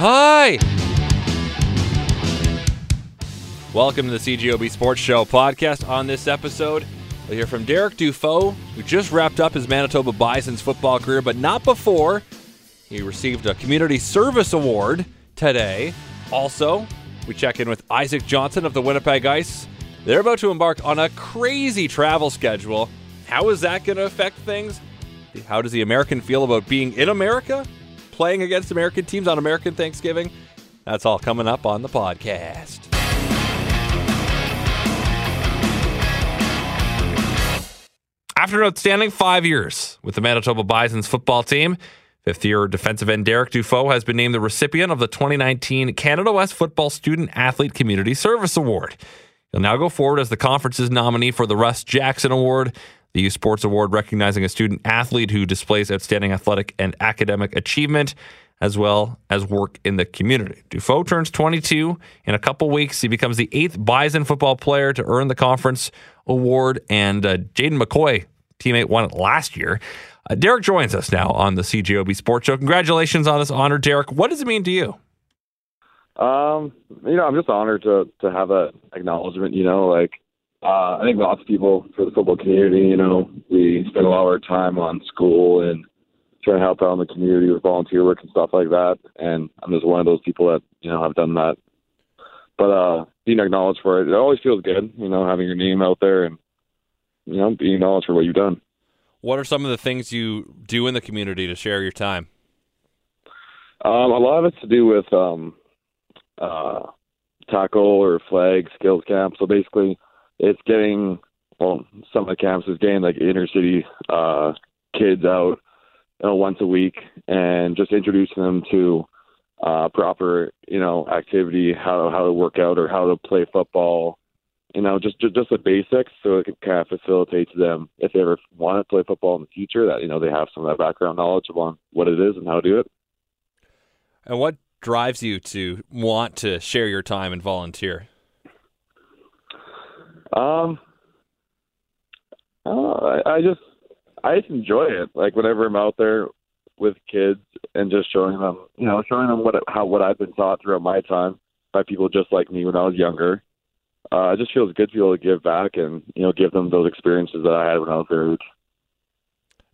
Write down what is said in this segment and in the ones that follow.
Hi. Welcome to the CJOB Sports Show podcast. On this episode, we'll hear from Derek Dufault, who just wrapped up his Manitoba Bison's football career, but not before he received a Community Service Award today. Also, we check in with Isaac Johnson of the Winnipeg Ice. They're about to embark on a crazy travel schedule. How is that going to affect things? How does the American feel about being in America? Playing against American teams on American Thanksgiving? That's all coming up on the podcast. After an outstanding five years with the Manitoba Bison's football team, fifth year defensive end Derek Dufault has been named the recipient of the 2019 Canada West Football Student Athlete Community Service Award. He'll now go forward as the conference's nominee for the Russ Jackson Award, the U Sports Award recognizing a student athlete who displays outstanding athletic and academic achievement, as well as work in the community. Dufault turns 22 in a couple weeks. He becomes the eighth Bison football player to earn the conference award, and uh, Jaden McCoy, teammate, won it last year. Uh, Derek joins us now on the CJOB Sports Show. Congratulations on this honor, Derek. What does it mean to you? Um, you know, I'm just honored to to have that acknowledgement. You know, like uh, I think lots of people for the football community, you know, we spend a lot of our time on school and trying to help out in the community with volunteer work and stuff like that. And I'm just one of those people that you know have done that. But uh, being acknowledged for it, it always feels good. You know, having your name out there and you know being acknowledged for what you've done. What are some of the things you do in the community to share your time? Um, a lot of it's to do with um, uh, tackle or flag skills camp. So basically, it's getting well, some of the camps is getting like inner city uh, kids out you know, once a week and just introducing them to uh, proper you know activity, how how to work out or how to play football. You know, just just, just the basics, so it can kind of facilitate to them if they ever want to play football in the future. That you know they have some of that background knowledge on what it is and how to do it. And what drives you to want to share your time and volunteer? Um, uh, I, I just I just enjoy it. Like whenever I'm out there with kids and just showing them, you know, showing them what how what I've been taught throughout my time by people just like me when I was younger. Uh, it just feels good to be able to give back and you know give them those experiences that I had when I was their age.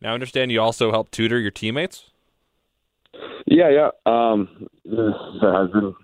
Now, I understand you also help tutor your teammates. Yeah, yeah. Um, there has been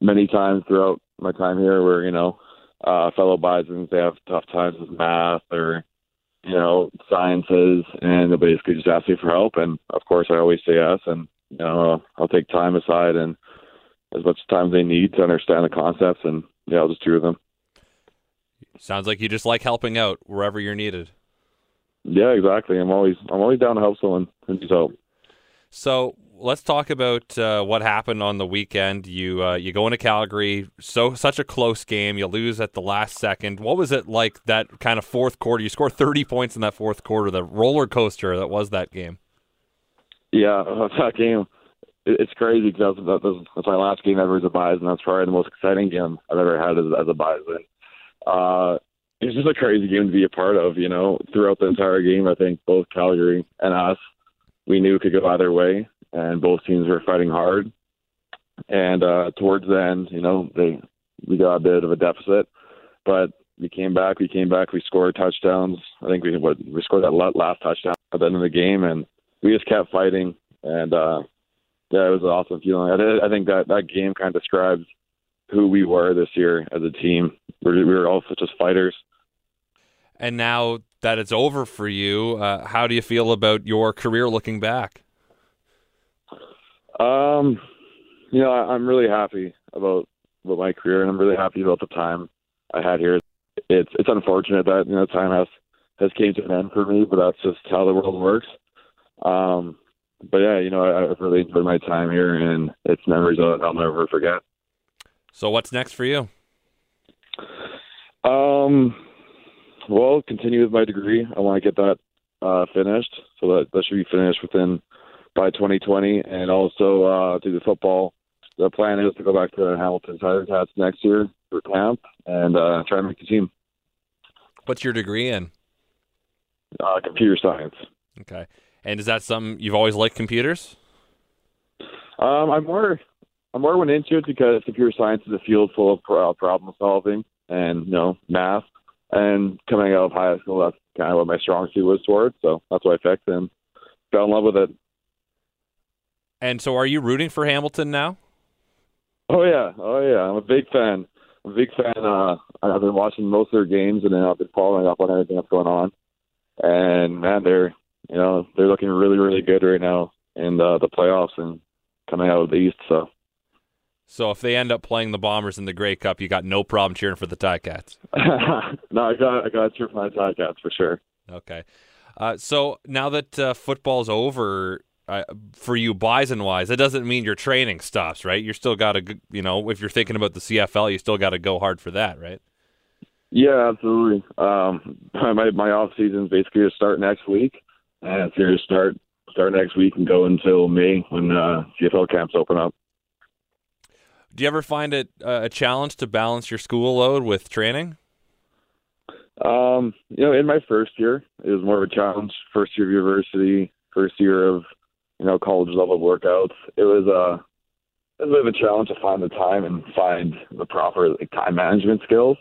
many times throughout my time here where you know uh, fellow Bisons they have tough times with math or you know sciences, and they basically just ask me for help. And of course, I always say yes, and you know I'll take time aside and as much time as they need to understand the concepts, and yeah, I'll just tutor them. Sounds like you just like helping out wherever you're needed. Yeah, exactly. I'm always I'm always down to help someone who needs help. So let's talk about uh, what happened on the weekend. You uh, you go into Calgary, so such a close game. You lose at the last second. What was it like that kind of fourth quarter? You score 30 points in that fourth quarter. The roller coaster that was that game. Yeah, that game. It's crazy because that was, my last game ever as a Bison. That's probably the most exciting game I've ever had as, as a Bison. Uh, it's just a crazy game to be a part of. You know, throughout the entire game, I think both Calgary and us, we knew could go either way and both teams were fighting hard. And uh, towards the end, you know, they we got a bit of a deficit, but we came back. We came back. We scored touchdowns. I think we what we scored that last touchdown at the end of the game, and we just kept fighting. And uh, yeah, it was an awesome feeling. I, I think that that game kind of describes who we were this year as a team. We were, we were all such as fighters. And now that it's over for you, uh, how do you feel about your career looking back? Um, you know, I, I'm really happy about about my career, and I'm really happy about the time I had here. It's it's unfortunate that you know time has has came to an end for me, but that's just how the world works. Um, but yeah, you know, I, I've really enjoyed my time here, and it's memories that I'll never forget. So, what's next for you? Um, well, continue with my degree. I want to get that uh, finished, so that that should be finished within by 2020, and also uh, do the football. The plan is to go back to Hamilton Tiger Cats next year for camp and uh, try and make the team. What's your degree in? Uh, computer science. Okay. And is that something you've always liked computers? Um, I'm more I'm more went into it because computer science is a field full of pro- problem solving and you know math. And coming out of high school, that's kind of what my strong suit was towards. So that's what I picked and fell in love with it. And so, are you rooting for Hamilton now? Oh yeah, oh yeah. I'm a big fan. I'm a big fan. Uh, I've been watching most of their games, and then I've been following up on everything that's going on. And man, they're you know they're looking really really good right now in the, the playoffs and coming out of the East. So. So if they end up playing the Bombers in the Grey Cup, you got no problem cheering for the Ticats. no, I got I got to cheer for my Ticats for sure. Okay. Uh, so now that uh, football's over, uh, for you Bison wise, it doesn't mean your training stops, right? You're still got to, you know, if you're thinking about the CFL, you still got to go hard for that, right? Yeah, absolutely. Um, my my off season is basically to start next week, and it's here to start start next week and go until May when uh, CFL camps open up. Do you ever find it uh, a challenge to balance your school load with training? Um, you know, in my first year, it was more of a challenge. First year of university, first year of you know college level workouts. It was uh, a bit of a challenge to find the time and find the proper like, time management skills.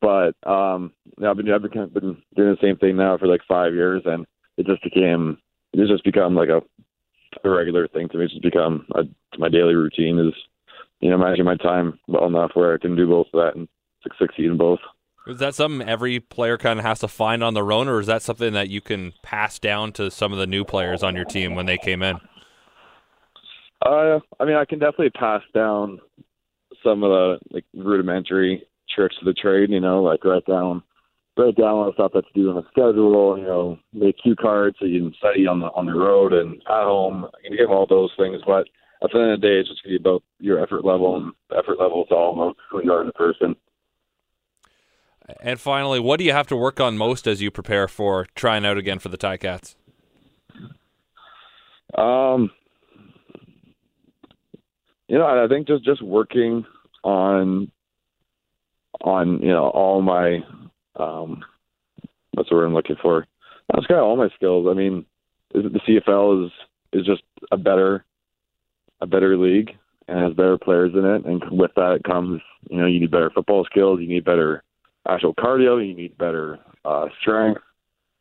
But um, you know, I've been I've been, been doing the same thing now for like five years, and it just became it's just become like a, a regular thing to me. It's just become a, my daily routine is you know managing my time well enough where I can do both of that and succeed in both. Is that something every player kind of has to find on their own, or is that something that you can pass down to some of the new players on your team when they came in? Uh, I mean, I can definitely pass down some of the like rudimentary tricks of the trade. You know, like write down write down all the stuff that's due on the schedule. You know, make cue cards so you can study on the on the road and at home. I can give all those things, but at the end of the day, it's just going to be about your effort level, and effort level is all about who you are as a person. And finally, what do you have to work on most as you prepare for trying out again for the Ticats? Um, you know, I think just just working on on you know all my um, word I'm looking for? That's kind of all my skills. I mean, the CFL is is just a better a better league and has better players in it, and with that comes you know you need better football skills, you need better actual cardio, you need better uh, strength.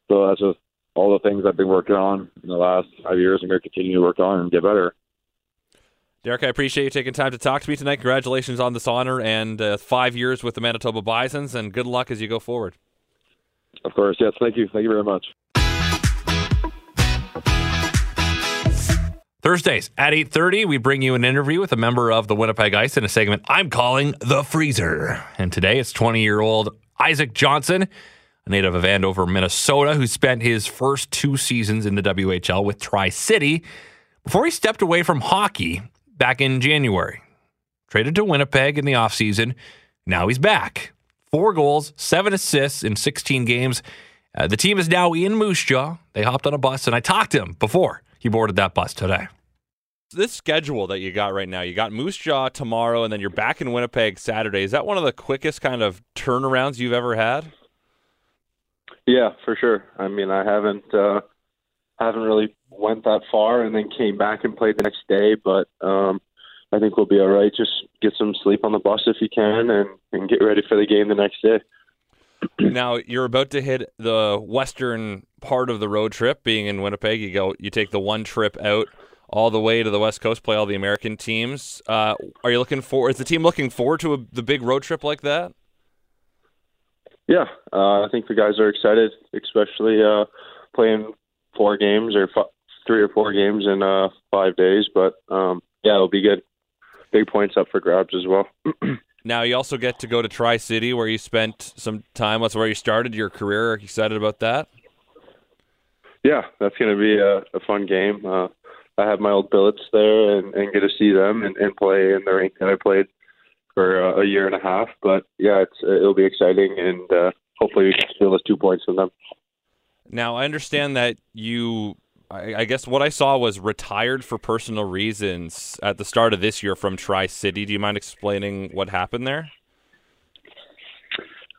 So that's just all the things I've been working on in the last five years. I'm going to continue to work on and get better. Derek, I appreciate you taking time to talk to me tonight. Congratulations on this honor and uh, five years with the Manitoba Bisons, and good luck as you go forward. Of course, yes. Thank you. Thank you very much. Thursdays at 8:30 we bring you an interview with a member of the Winnipeg Ice in a segment I'm calling The Freezer. And today it's 20-year-old Isaac Johnson, a native of Andover, Minnesota, who spent his first two seasons in the WHL with Tri-City before he stepped away from hockey back in January. Traded to Winnipeg in the offseason. Now he's back. 4 goals, 7 assists in 16 games. Uh, the team is now in Moose Jaw. They hopped on a bus and I talked to him before he boarded that bus today this schedule that you got right now, you got Moose Jaw tomorrow, and then you're back in Winnipeg Saturday. Is that one of the quickest kind of turnarounds you've ever had? Yeah, for sure. I mean, I haven't uh, haven't really went that far, and then came back and played the next day. But um, I think we'll be all right. Just get some sleep on the bus if you can, and, and get ready for the game the next day. Now you're about to hit the western part of the road trip. Being in Winnipeg, you go, you take the one trip out all the way to the West Coast, play all the American teams. Uh, are you looking for? Is the team looking forward to a, the big road trip like that? Yeah, uh, I think the guys are excited, especially uh, playing four games or f- three or four games in uh, five days. But um, yeah, it'll be good. Big points up for grabs as well. now you also get to go to Tri City, where you spent some time. That's where you started your career. Are you excited about that? Yeah, that's going to be a, a fun game. Uh, I have my old billets there and, and get to see them and, and play in the rink that I played for uh, a year and a half. But yeah, it's it'll be exciting and uh, hopefully we can steal those two points from them. Now I understand that you. I, I guess what I saw was retired for personal reasons at the start of this year from Tri City. Do you mind explaining what happened there?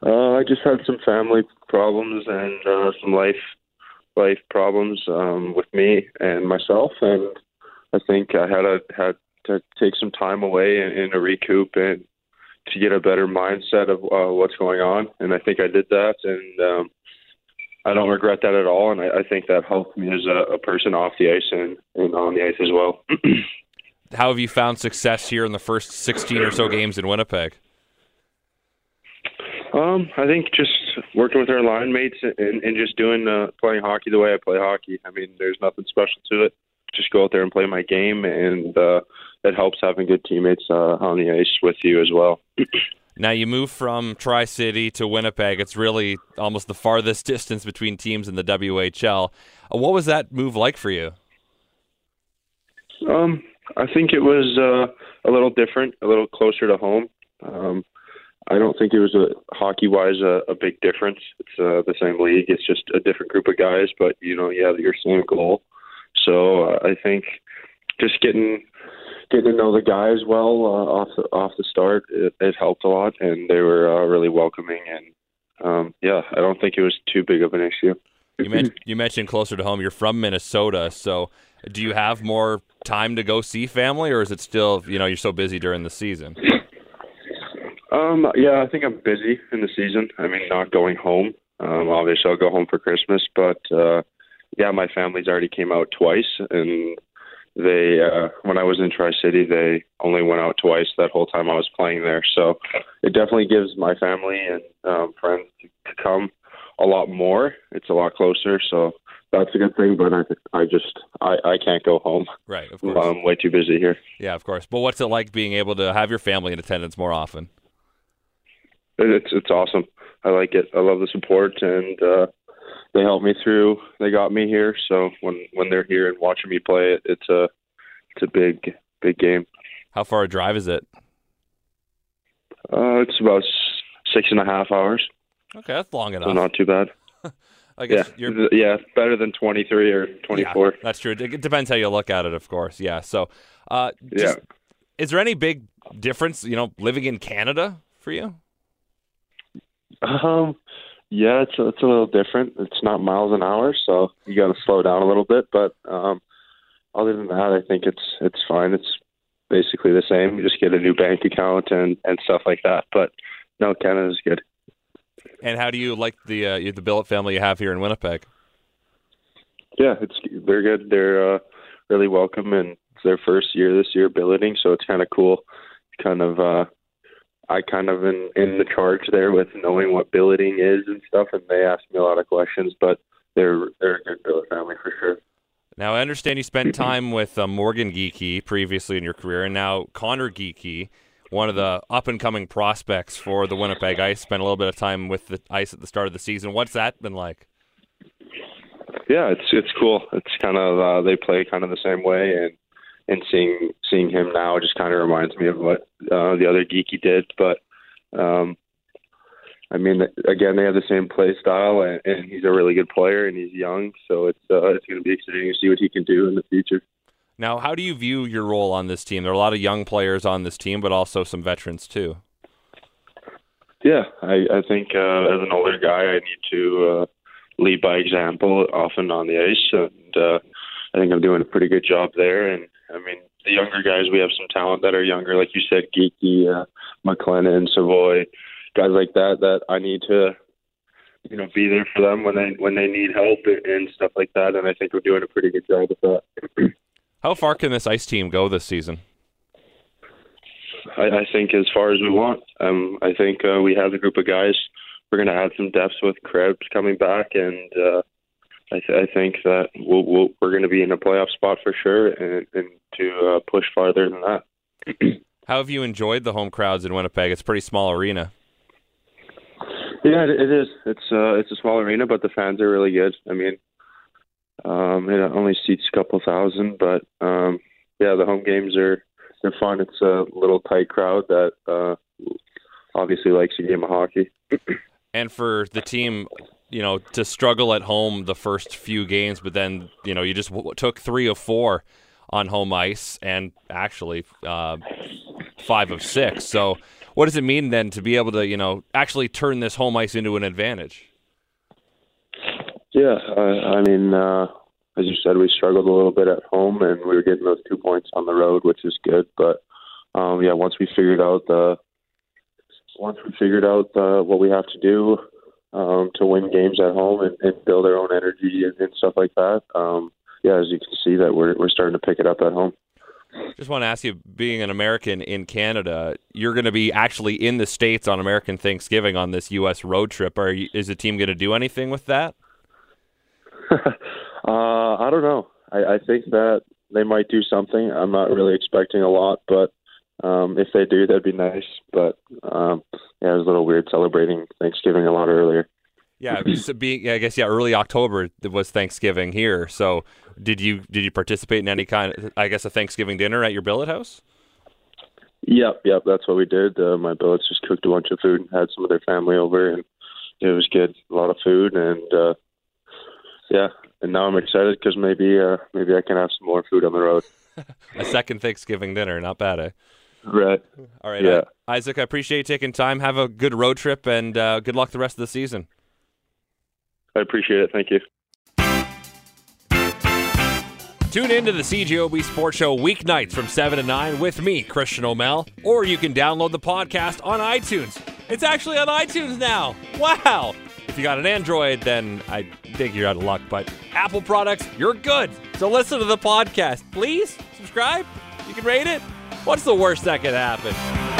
Uh, I just had some family problems and uh, some life life problems um, with me and myself, and I think I had a, had to take some time away and, to recoup and to get a better mindset of uh, what's going on. And I think I did that, and um, I don't regret that at all. And I, I think that helped me as a, a person off the ice and, and on the ice as well. How have you found success here in the first 16 or so games in Winnipeg? Um, I think just working with our line mates and, and just doing uh, playing hockey the way I play hockey. I mean, there's nothing special to it. Just go out there and play my game, and uh, it helps having good teammates uh, on the ice with you as well. now you move from Tri City to Winnipeg. It's really almost the farthest distance between teams in the WHL. Uh, what was that move like for you? Um, I think it was uh, a little different, a little closer to home. Um, I don't think it was a hockey wise a, a big difference. It's uh, the same league. It's just a different group of guys, but you know you have your same goal. So uh, I think just getting getting to know the guys well uh, off the off the start it, it helped a lot, and they were uh, really welcoming. And um, yeah, I don't think it was too big of an issue. You mentioned you mentioned closer to home. You're from Minnesota, so do you have more time to go see family, or is it still you know you're so busy during the season? Um, yeah, I think I'm busy in the season. I mean, not going home. Um, obviously, I'll go home for Christmas, but uh, yeah, my family's already came out twice, and they uh, when I was in Tri City, they only went out twice that whole time I was playing there. So it definitely gives my family and um, friends to, to come a lot more. It's a lot closer, so that's a good thing. But I, I just, I, I can't go home. Right, of course. I'm way too busy here. Yeah, of course. But what's it like being able to have your family in attendance more often? it's it's awesome. I like it. I love the support, and uh, they helped me through. They got me here, so when when they're here and watching me play, it, it's a it's a big big game. How far a drive is it? Uh, it's about six and a half hours. Okay, that's long enough. So not too bad. I guess yeah, you're... yeah, better than twenty three or twenty four. Yeah, that's true. It depends how you look at it, of course. Yeah. So, uh, just, yeah. Is there any big difference, you know, living in Canada for you? Um, yeah, it's a, it's a little different. It's not miles an hour, so you got to slow down a little bit. But um, other than that, I think it's it's fine. It's basically the same. You just get a new bank account and and stuff like that. But no, Canada's good. And how do you like the uh, the Billet family you have here in Winnipeg? Yeah, it's they're good. They're uh, really welcome, and it's their first year this year billeting, so it's kind of cool. Kind of uh, I kind of in in the charge there with knowing what billeting is and stuff, and they ask me a lot of questions. But they're they're a good billet family for sure. Now I understand you spent time with uh, Morgan Geekie previously in your career, and now Conor Geekie, one of the up and coming prospects for the Winnipeg Ice, spent a little bit of time with the Ice at the start of the season. What's that been like? Yeah, it's it's cool. It's kind of uh, they play kind of the same way, and and seeing seeing him now just kind of reminds me of what uh, the other Geekie did. But um, I mean, again, they have the same play style, and, and he's a really good player, and he's young, so it's uh, it's going to be exciting to see what he can do in the future. Now, how do you view your role on this team? There are a lot of young players on this team, but also some veterans too. Yeah, I, I think uh, as an older guy, I need to uh, lead by example, often on the ice, and uh, I think I'm doing a pretty good job there. And I mean, the younger guys, we have some talent that are younger, like you said, Geekie, uh, McClennon, Savoie, guys like that. That I need to, you know, be there for them when they when they need help and stuff like that. And I think we're doing a pretty good job with that. How far can this ice team go this season? I, I think as far as we want. Um, I think uh, we have a group of guys. We're going to add some depth with Krebs coming back, and uh, I, th- I think that we'll, we'll, we're going to be in a playoff spot for sure, and, and to uh, push farther than that. How have you enjoyed the home crowds in Winnipeg? It's a pretty small arena. Yeah, it, it is. It's uh, it's a small arena, but the fans are really good. I mean, um, it only seats a couple thousand, but um, yeah, the home games are they're fun. It's a little tight crowd that uh, obviously likes a game of hockey. and for the team, you know, to struggle at home the first few games, but then you know you just w- took three of four on home ice, and actually uh, five of six. So, what does it mean then to be able to you know actually turn this home ice into an advantage? Yeah, I, I mean, uh, as you said, we struggled a little bit at home, and we were getting those two points on the road, which is good. But um, yeah, once we figured out the once we figured out uh, what we have to do um, to win games at home and, and build their own energy and, and stuff like that, um, yeah, as you can see, that we're we're starting to pick it up at home. Just want to ask you, being an American in Canada, you're going to be actually in the states on American Thanksgiving on this U.S. road trip. Are you, is the team going to do anything with that? Uh, I don't know. I, I think that they might do something. I'm not really expecting a lot, but um, if they do, that'd be nice. But um, yeah, it was a little weird celebrating Thanksgiving a lot earlier. Yeah, so being I guess yeah, early October was Thanksgiving here. So did you did you participate in any kind of I guess a Thanksgiving dinner at your billet house? Yep, yep, that's what we did. Uh, my billets just cooked a bunch of food and had some of their family over, and it was good. A lot of food, and uh, yeah, and now I'm excited because maybe uh, maybe I can have some more food on the road. a second Thanksgiving dinner, not bad, eh? Right. All right, Yeah. Isaac. I appreciate you taking time. Have a good road trip, and uh, good luck the rest of the season. I appreciate it. Thank you. Tune in to the CJOB Sports Show weeknights from 7 to 9 with me, Christian O'Mel, or you can download the podcast on iTunes. It's actually on iTunes now. Wow. If you got an Android, then I think you're out of luck, but Apple products, you're good. So listen to the podcast. Please subscribe. You can rate it. What's the worst that could happen?